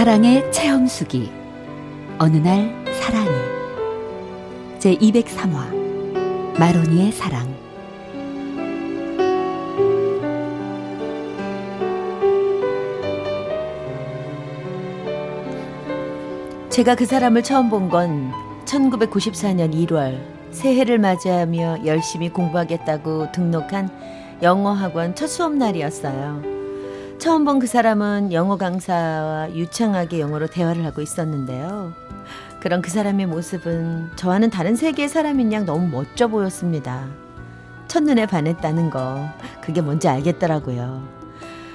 사랑의 체험수기. 어느 날 사랑이. 제 203화. 마로니의 사랑. 제가 그 사람을 처음 본 건 1994년 1월 새해를 맞이하며 열심히 공부하겠다고 등록한 영어 학원 첫 수업 날이었어요. 처음 본 그 사람은 영어 강사와 유창하게 영어로 대화를 하고 있었는데요. 그런 그 사람의 모습은 저와는 다른 세계의 사람인 양 너무 멋져 보였습니다. 첫눈에 반했다는 거, 그게 뭔지 알겠더라고요.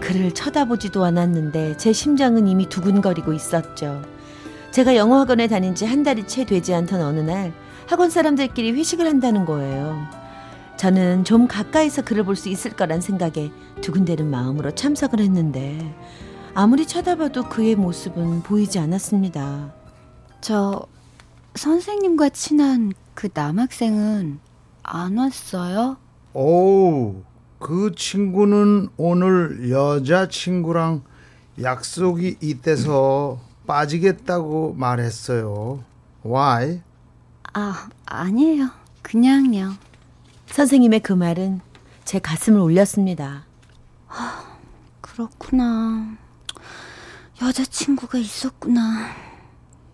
그를 쳐다보지도 않았는데 제 심장은 이미 두근거리고 있었죠. 제가 영어 학원에 다닌 지 한 달이 채 되지 않던 어느 날 학원 사람들끼리 회식을 한다는 거예요. 저는 좀 가까이서 그를 볼 수 있을 거란 생각에 두근대는 마음으로 참석을 했는데 아무리 쳐다봐도 그의 모습은 보이지 않았습니다. 저 선생님과 친한 그 남학생은 안 왔어요? 오, 그 친구는 오늘 여자친구랑 약속이 있대서 빠지겠다고 말했어요. Why? 아, 아니에요. 그냥요. 선생님의 그 말은 제 가슴을 울렸습니다. 하, 그렇구나. 여자친구가 있었구나.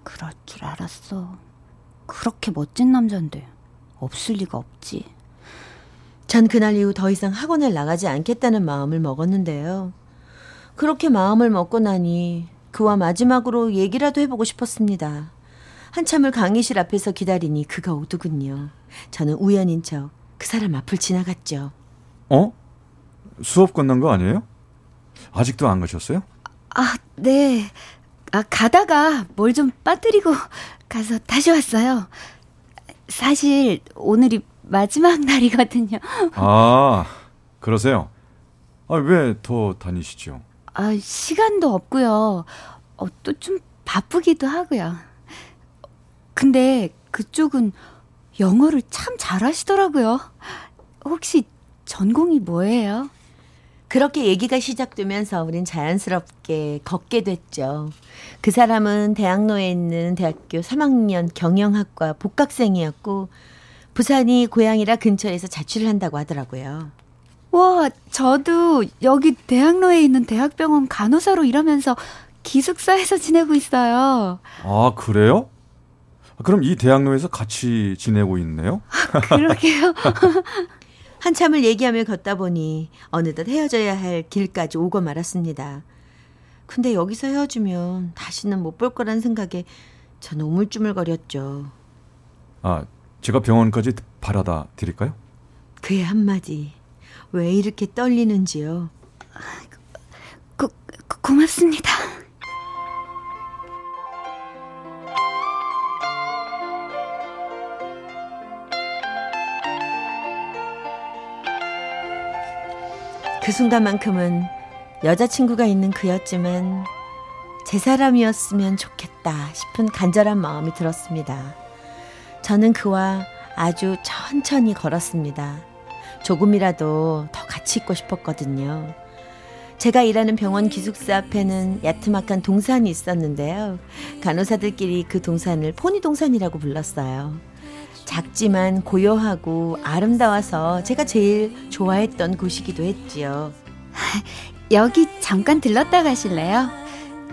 그럴 줄 알았어. 그렇게 멋진 남잔데 없을 리가 없지. 전 그날 이후 더 이상 학원을 나가지 않겠다는 마음을 먹었는데요. 그렇게 마음을 먹고 나니 그와 마지막으로 얘기라도 해보고 싶었습니다. 한참을 강의실 앞에서 기다리니 그가 오더군요. 저는 우연인 척 그 사람 앞을 지나갔죠. 어? 수업 끝난 거 아니에요? 아직도 안 가셨어요? 아, 네. 아, 가다가 뭘 좀 빠뜨리고 가서 다시 왔어요. 사실 오늘이 마지막 날이거든요. 아, 그러세요? 아, 왜 더 다니시죠? 아, 시간도 없고요. 어, 또 좀 바쁘기도 하고요. 근데 그쪽은 영어를 참 잘하시더라고요. 혹시 전공이 뭐예요? 그렇게 얘기가 시작되면서 우린 자연스럽게 걷게 됐죠. 그 사람은 대학로에 있는 대학교 3학년 경영학과 복학생이었고 부산이 고향이라 근처에서 자취를 한다고 하더라고요. 와, 저도 여기 대학로에 있는 대학병원 간호사로 일하면서 기숙사에서 지내고 있어요. 아, 그래요? 그럼 이 대학로에서 같이 지내고 있네요? 아, 그러게요. 한참을 얘기하며 걷다 보니 어느덧 헤어져야 할 길까지 오고 말았습니다. 근데 여기서 헤어지면 다시는 못 볼 거란 생각에 전 우물쭈물거렸죠. 아, 제가 병원까지 바라다 드릴까요? 그의 한마디. 왜 이렇게 떨리는지요? 고, 고, 고맙습니다. 그 순간만큼은 여자친구가 있는 그였지만 제 사람이었으면 좋겠다 싶은 간절한 마음이 들었습니다. 저는 그와 아주 천천히 걸었습니다. 조금이라도 더 같이 있고 싶었거든요. 제가 일하는 병원 기숙사 앞에는 야트막한 동산이 있었는데요. 간호사들끼리 그 동산을 포니 동산이라고 불렀어요. 작지만 고요하고 아름다워서 제가 제일 좋아했던 곳이기도 했지요. 여기 잠깐 들렀다 가실래요?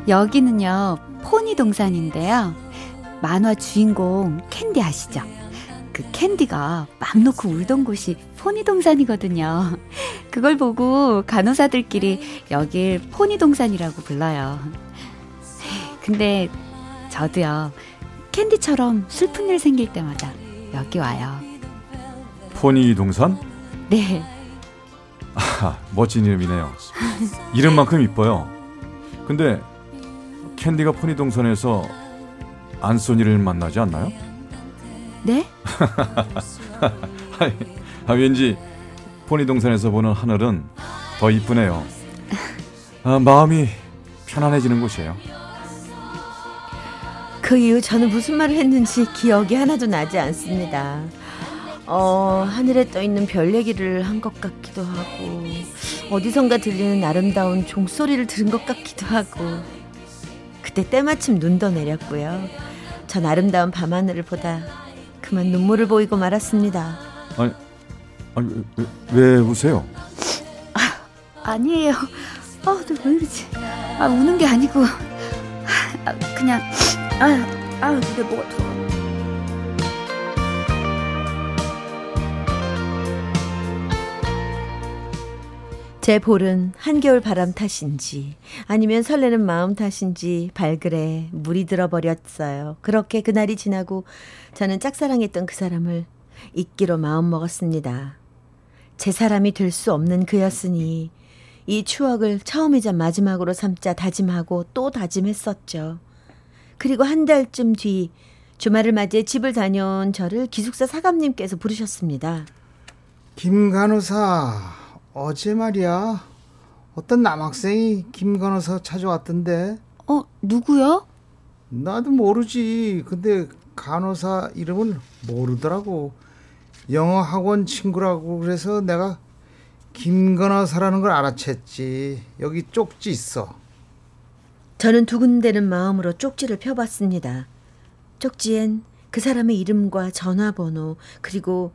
여기는요, 포니 동산인데요. 만화 주인공 캔디 아시죠? 그 캔디가 맘 놓고 울던 곳이 포니 동산이거든요. 그걸 보고 간호사들끼리 여길 포니 동산이라고 불러요. 근데 저도요, 캔디처럼 슬픈 일 생길 때마다 여기 와요. 포니 동산? 네. 아, 아, 멋진 이름이네요. 이름만큼 이뻐요. 근데 캔디가 포니 동선에서 안소니를 만나지 않나요? 네? 아, 왠지 포니 동산에서 보는 하늘은 더 이쁘네요. 아, 마음이 편안해지는 곳이에요. 그 이후 저는 무슨 말을 했는지 기억이 하나도 나지 않습니다. 어, 하늘에 떠 있는 별 얘기를 한 것 같기도 하고, 어디선가 들리는 아름다운 종소리를 들은 것 같기도 하고, 그때 때마침 눈도 내렸고요. 전 아름다운 밤하늘을 보다 그만 눈물을 보이고 말았습니다. 아니, 아니 왜, 왜 우세요? 아, 아니에요. 아, 너왜 이러지? 아, 우는 게 아니고, 아, 그냥, 아, 아, 근데 뭐가 들어. 제 볼은 한겨울 바람 탓인지 아니면 설레는 마음 탓인지 발그레 물이 들어버렸어요. 그렇게 그날이 지나고 저는 짝사랑했던 그 사람을 잊기로 마음먹었습니다. 제 사람이 될 수 없는 그였으니 이 추억을 처음이자 마지막으로 삼자 다짐하고 또 다짐했었죠. 그리고 한 달쯤 뒤 주말을 맞이해 집을 다녀온 저를 기숙사 사감님께서 부르셨습니다. 김 간호사 어제 말이야. 어떤 남학생이 김 간호사 찾아왔던데? 어, 누구요? 나도 모르지. 근데 간호사 이름을 모르더라고. 영어 학원 친구라고 그래서 내가 김 간호사라는 걸 알아챘지. 여기 쪽지 있어 저는 두근대는 마음으로 쪽지를 펴봤습니다. 쪽지엔 그 사람의 이름과 전화번호 그리고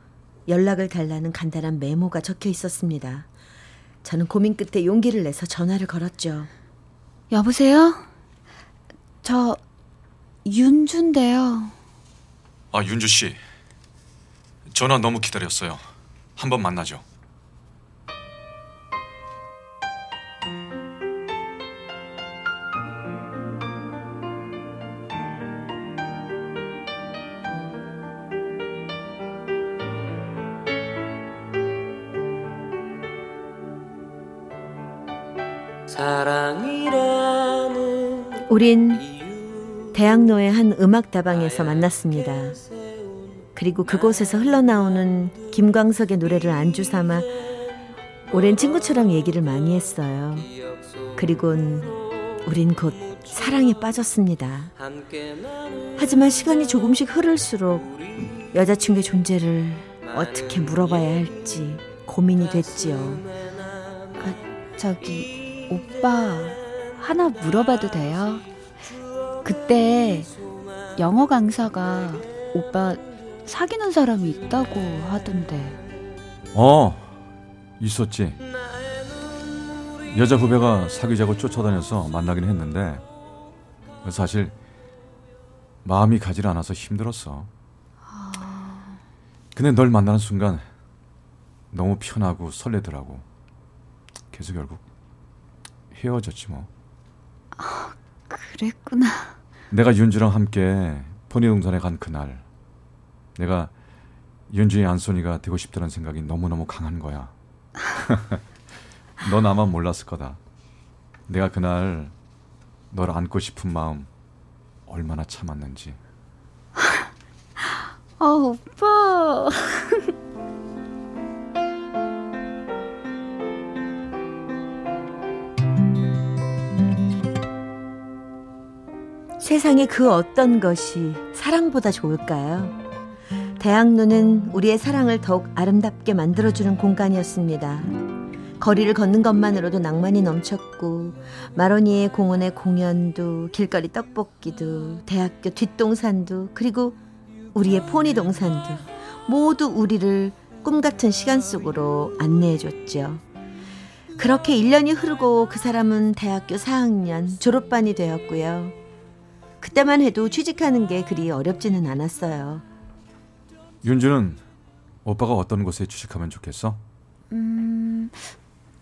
연락을 달라는 간단한 메모가 적혀 있었습니다. 저는 고민 끝에 용기를 내서 전화를 걸었죠. 여보세요? 저 윤주인데요. 아 윤주 씨, 전화 너무 기다렸어요. 한번 만나죠. 우린 대학로의 한 음악다방에서 만났습니다. 그리고 그곳에서 흘러나오는 김광석의 노래를 안주 삼아 오랜 친구처럼 얘기를 많이 했어요. 그리곤 우린 곧 사랑에 빠졌습니다. 하지만 시간이 조금씩 흐를수록 여자친구의 존재를 어떻게 물어봐야 할지 고민이 됐지요. 아, 저기 오빠 하나 물어봐도 돼요? 그때 영어 강사가 오빠 사귀는 사람이 있다고 하던데. 어, 있었지. 여자 후배가 사귀자고 쫓아다녀서 만나긴 했는데 사실 마음이 가질 않아서 힘들었어. 근데 널 만나는 순간 너무 편하고 설레더라고. 그래서 결국 헤어졌지 뭐. 아, 그랬구나. 내가 윤주랑 함께 포니동산에 간 그날 내가 윤주의 안소니가 되고 싶다는 생각이 너무너무 강한 거야. 넌 아마 몰랐을 거다. 내가 그날 널 안고 싶은 마음 얼마나 참았는지. 아, 오빠. 세상에 그 어떤 것이 사랑보다 좋을까요? 대학로는 우리의 사랑을 더욱 아름답게 만들어주는 공간이었습니다. 거리를 걷는 것만으로도 낭만이 넘쳤고 마로니에 공원의 공연도 길거리 떡볶이도 대학교 뒷동산도 그리고 우리의 포니 동산도 모두 우리를 꿈 같은 시간 속으로 안내해 줬죠. 그렇게 1년이 흐르고 그 사람은 대학교 4학년 졸업반이 되었고요. 그때만 해도 취직하는 게 그리 어렵지는 않았어요. 윤주는 오빠가 어떤 곳에 취직하면 좋겠어? 음,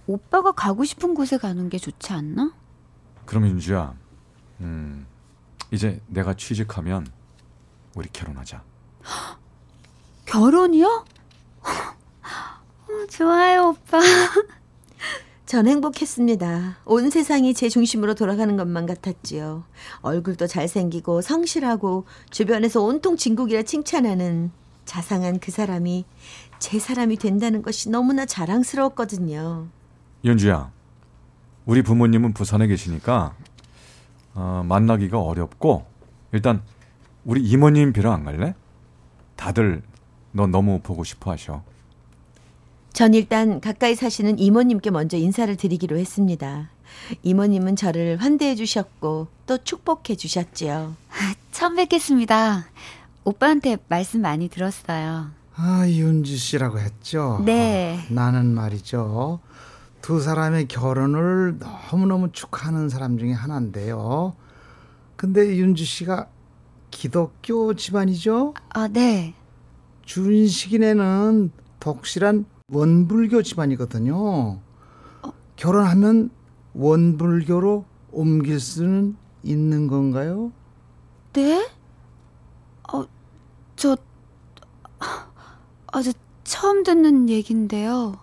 오빠가 가고 싶은 곳에 가는 게 좋지 않나? 그럼 윤주야, 음, 이제 내가 취직하면 우리 결혼하자. 결혼이요? 어, 좋아요, 오빠. 전 행복했습니다. 온 세상이 제 중심으로 돌아가는 것만 같았지요. 얼굴도 잘생기고 성실하고 주변에서 온통 진국이라 칭찬하는 자상한 그 사람이 제 사람이 된다는 것이 너무나 자랑스러웠거든요. 연주야, 우리 부모님은 부산에 계시니까 어, 만나기가 어렵고 일단 우리 이모님 뵈러 안 갈래? 다들 너 너무 보고 싶어 하셔. 전 일단 가까이 사시는 이모님께 먼저 인사를 드리기로 했습니다. 이모님은 저를 환대해 주셨고 또 축복해 주셨지요. 아, 처음 뵙겠습니다. 오빠한테 말씀 많이 들었어요. 아, 윤주 씨라고 했죠? 네. 아, 나는 말이죠. 두 사람의 결혼을 너무너무 축하하는 사람 중에 하나인데요. 근데 윤주 씨가 기독교 집안이죠? 아, 네. 준식이네는 독실한 원불교 집안이거든요. 결혼하면 원불교로 옮길 수는 있는 건가요? 네? 어, 저, 아, 저 처음 듣는 얘긴데요.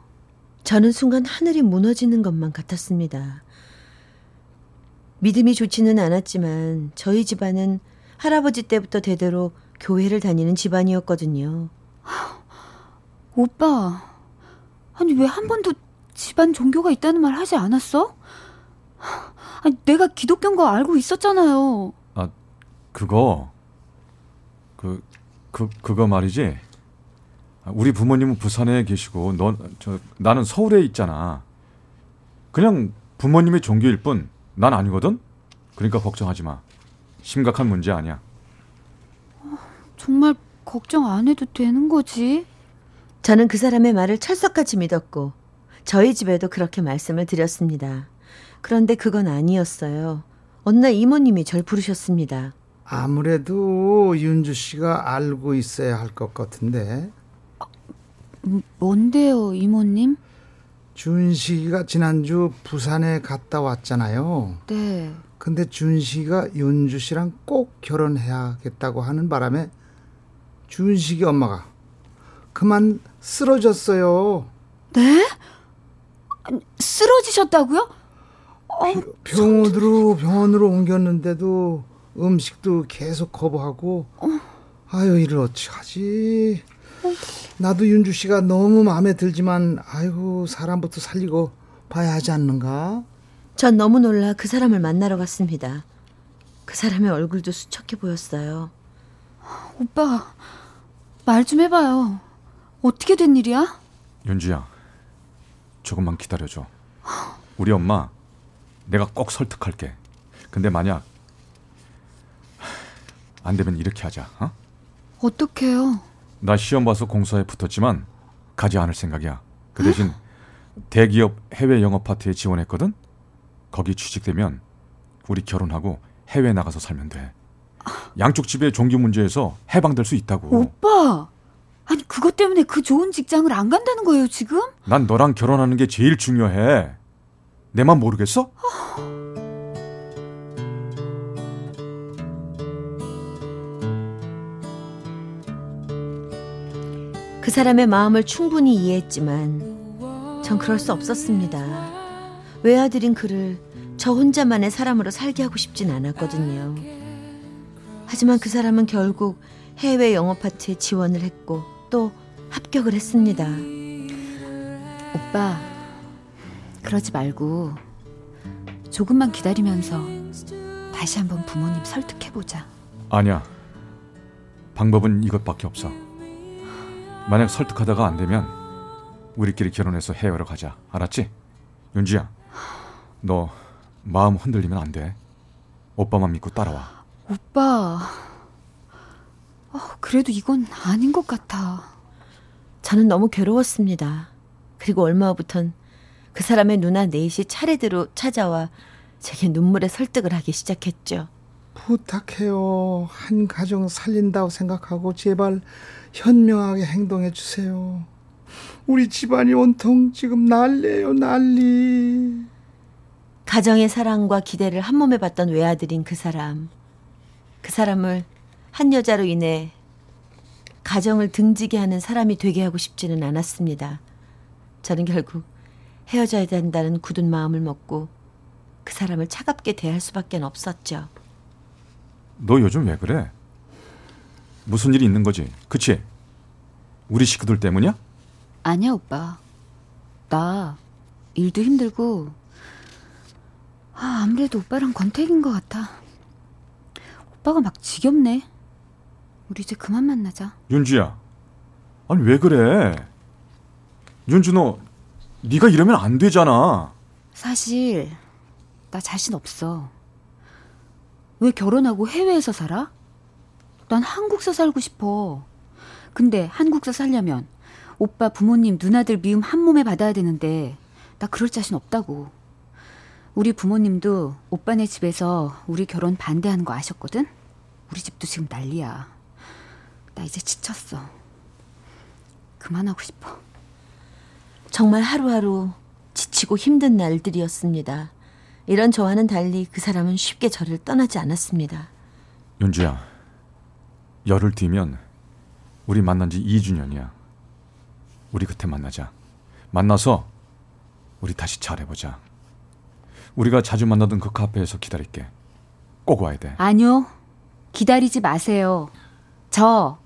저는 순간 하늘이 무너지는 것만 같았습니다. 믿음이 좋지는 않았지만 저희 집안은 할아버지 때부터 대대로 교회를 다니는 집안이었거든요. 오빠, 아니 왜 한 번도 집안 종교가 있다는 말 하지 않았어? 아니 내가 기독교인 거 알고 있었잖아요. 아, 그거 그, 그 그거 말이지. 우리 부모님은 부산에 계시고 넌 저 나는 서울에 있잖아. 그냥 부모님의 종교일 뿐 난 아니거든. 그러니까 걱정하지 마. 심각한 문제 아니야. 정말 걱정 안 해도 되는 거지? 저는 그 사람의 말을 철석같이 믿었고 저희 집에도 그렇게 말씀을 드렸습니다. 그런데 그건 아니었어요. 어느 날 이모님이 절 부르셨습니다. 아무래도 윤주 씨가 알고 있어야 할 것 같은데. 음, 뭔데요, 이모님? 준식이가 지난주 부산에 갔다 왔잖아요. 네. 근데 준식이가 윤주 씨랑 꼭 결혼해야겠다고 하는 바람에 준식이 엄마가 그만 쓰러졌어요. 네? 쓰러지셨다고요? 어, 병원으로 병원으로 옮겼는데도 음식도 계속 거부하고 아유 이를 어찌하지 나도 윤주 씨가 너무 마음에 들지만 아이고 사람부터 살리고 봐야 하지 않는가 전 너무 놀라 그 사람을 만나러 갔습니다. 그 사람의 얼굴도 수척해 보였어요. 오빠, 말 좀 해봐요. 어떻게 된 일이야? 윤주야, 조금만 기다려줘. 우리 엄마, 내가 꼭 설득할게. 근데 만약 안 되면 이렇게 하자. 어? 어떡해요? 나 시험 봐서 공사에 붙었지만 가지 않을 생각이야. 그 대신 대기업 해외 영업 파트에 지원했거든. 거기 취직되면 우리 결혼하고 해외 나가서 살면 돼. 양쪽 집의 종교 문제에서 해방될 수 있다고. 오빠! 아니, 그것 때문에 그 좋은 직장을 안 간다는 거예요, 지금? 난 너랑 결혼하는 게 제일 중요해. 내 맘 모르겠어? 그 사람의 마음을 충분히 이해했지만 전 그럴 수 없었습니다. 외아들인 그를 저 혼자만의 사람으로 살게 하고 싶진 않았거든요. 하지만 그 사람은 결국 해외 영어 파트에 지원을 했고 또 합격을 했습니다. 오빠, 그러지 말고 조금만 기다리면서 다시 한번 부모님 설득해보자. 아니야. 방법은 이것밖에 없어. 만약 설득하다가 안 되면 우리끼리 결혼해서 해외로 가자. 알았지? 윤주야, 너 마음 흔들리면 안 돼. 오빠만 믿고 따라와. 오빠, 어, 그래도 이건 아닌 것 같아. 저는 너무 괴로웠습니다. 그리고 얼마 후부턴 그 사람의 누나 넷이 차례대로 찾아와 제게 눈물의 설득을 하기 시작했죠. 부탁해요 한 가정 살린다고 생각하고 제발 현명하게 행동해 주세요 우리 집안이 온통 지금 난리예요 난리 가정의 사랑과 기대를 한 몸에 받던 외아들인 그 사람. 그 사람을 한 여자로 인해 가정을 등지게 하는 사람이 되게 하고 싶지는 않았습니다. 저는 결국 헤어져야 된다는 굳은 마음을 먹고 그 사람을 차갑게 대할 수밖에 없었죠. 너 요즘 왜 그래? 무슨 일이 있는 거지? 그치? 우리 식구들 때문이야? 아니야, 오빠. 나 일도 힘들고 아, 아무래도 오빠랑 권태기인 것 같아. 오빠가 막 지겹네. 우리 이제 그만 만나자. 윤주야. 아니 왜 그래? 윤주 너 네가 이러면 안 되잖아. 사실 나 자신 없어. 왜 결혼하고 해외에서 살아? 난 한국서 살고 싶어. 근데 한국서 살려면 오빠 부모님 누나들 미움 한 몸에 받아야 되는데 나 그럴 자신 없다고. 우리 부모님도 오빠네 집에서 우리 결혼 반대하는 거 아셨거든? 우리 집도 지금 난리야. 나 이제 지쳤어. 그만하고 싶어. 정말 하루하루 지치고 힘든 날들이었습니다. 이런 저와는 달리 그 사람은 쉽게 저를 떠나지 않았습니다. 윤주야. 열흘 뒤면 우리 만난 지 2주년이야. 우리 그때 만나자. 만나서 우리 다시 잘해보자. 우리가 자주 만나던 그 카페에서 기다릴게. 꼭 와야 돼. 아니요. 기다리지 마세요. 저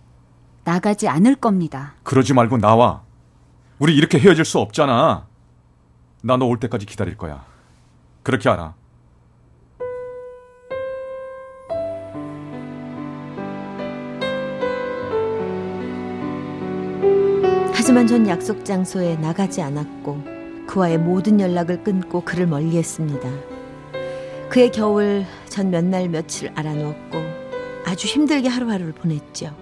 나가지 않을 겁니다. 그러지 말고 나와. 우리 이렇게 헤어질 수 없잖아. 나 너 올 때까지 기다릴 거야. 그렇게 알아. 하지만 전 약속 장소에 나가지 않았고 그와의 모든 연락을 끊고 그를 멀리했습니다. 그의 겨울 전 몇 날 며칠 알아누웠고 아주 힘들게 하루하루를 보냈죠.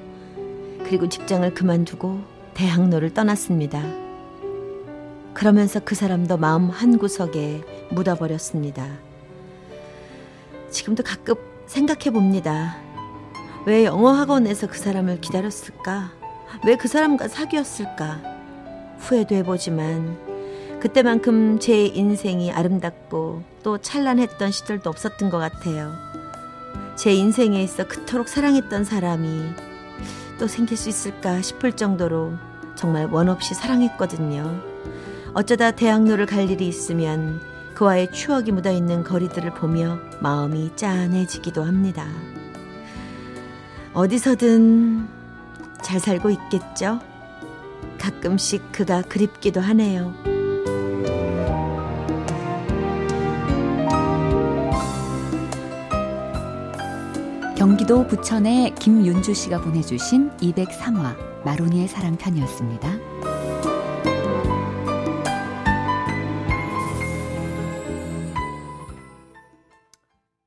그리고 직장을 그만두고 대학로를 떠났습니다. 그러면서 그 사람도 마음 한 구석에 묻어버렸습니다. 지금도 가끔 생각해 봅니다. 왜 영어 학원에서 그 사람을 기다렸을까? 왜 그 사람과 사귀었을까? 후회도 해보지만 그때만큼 제 인생이 아름답고 또 찬란했던 시절도 없었던 것 같아요. 제 인생에 있어 그토록 사랑했던 사람이 또 생길 수 있을까 싶을 정도로 정말 원 없이 사랑했거든요. 어쩌다 대학로를 갈 일이 있으면 그와의 추억이 묻어 있는 거리들을 보며 마음이 짠해지기도 합니다. 어디서든 잘 살고 있겠죠? 가끔씩 그가 그립기도 하네요. 경기도 부천의 김윤주 씨가 보내주신 203화 마로니의 사랑 편이었습니다.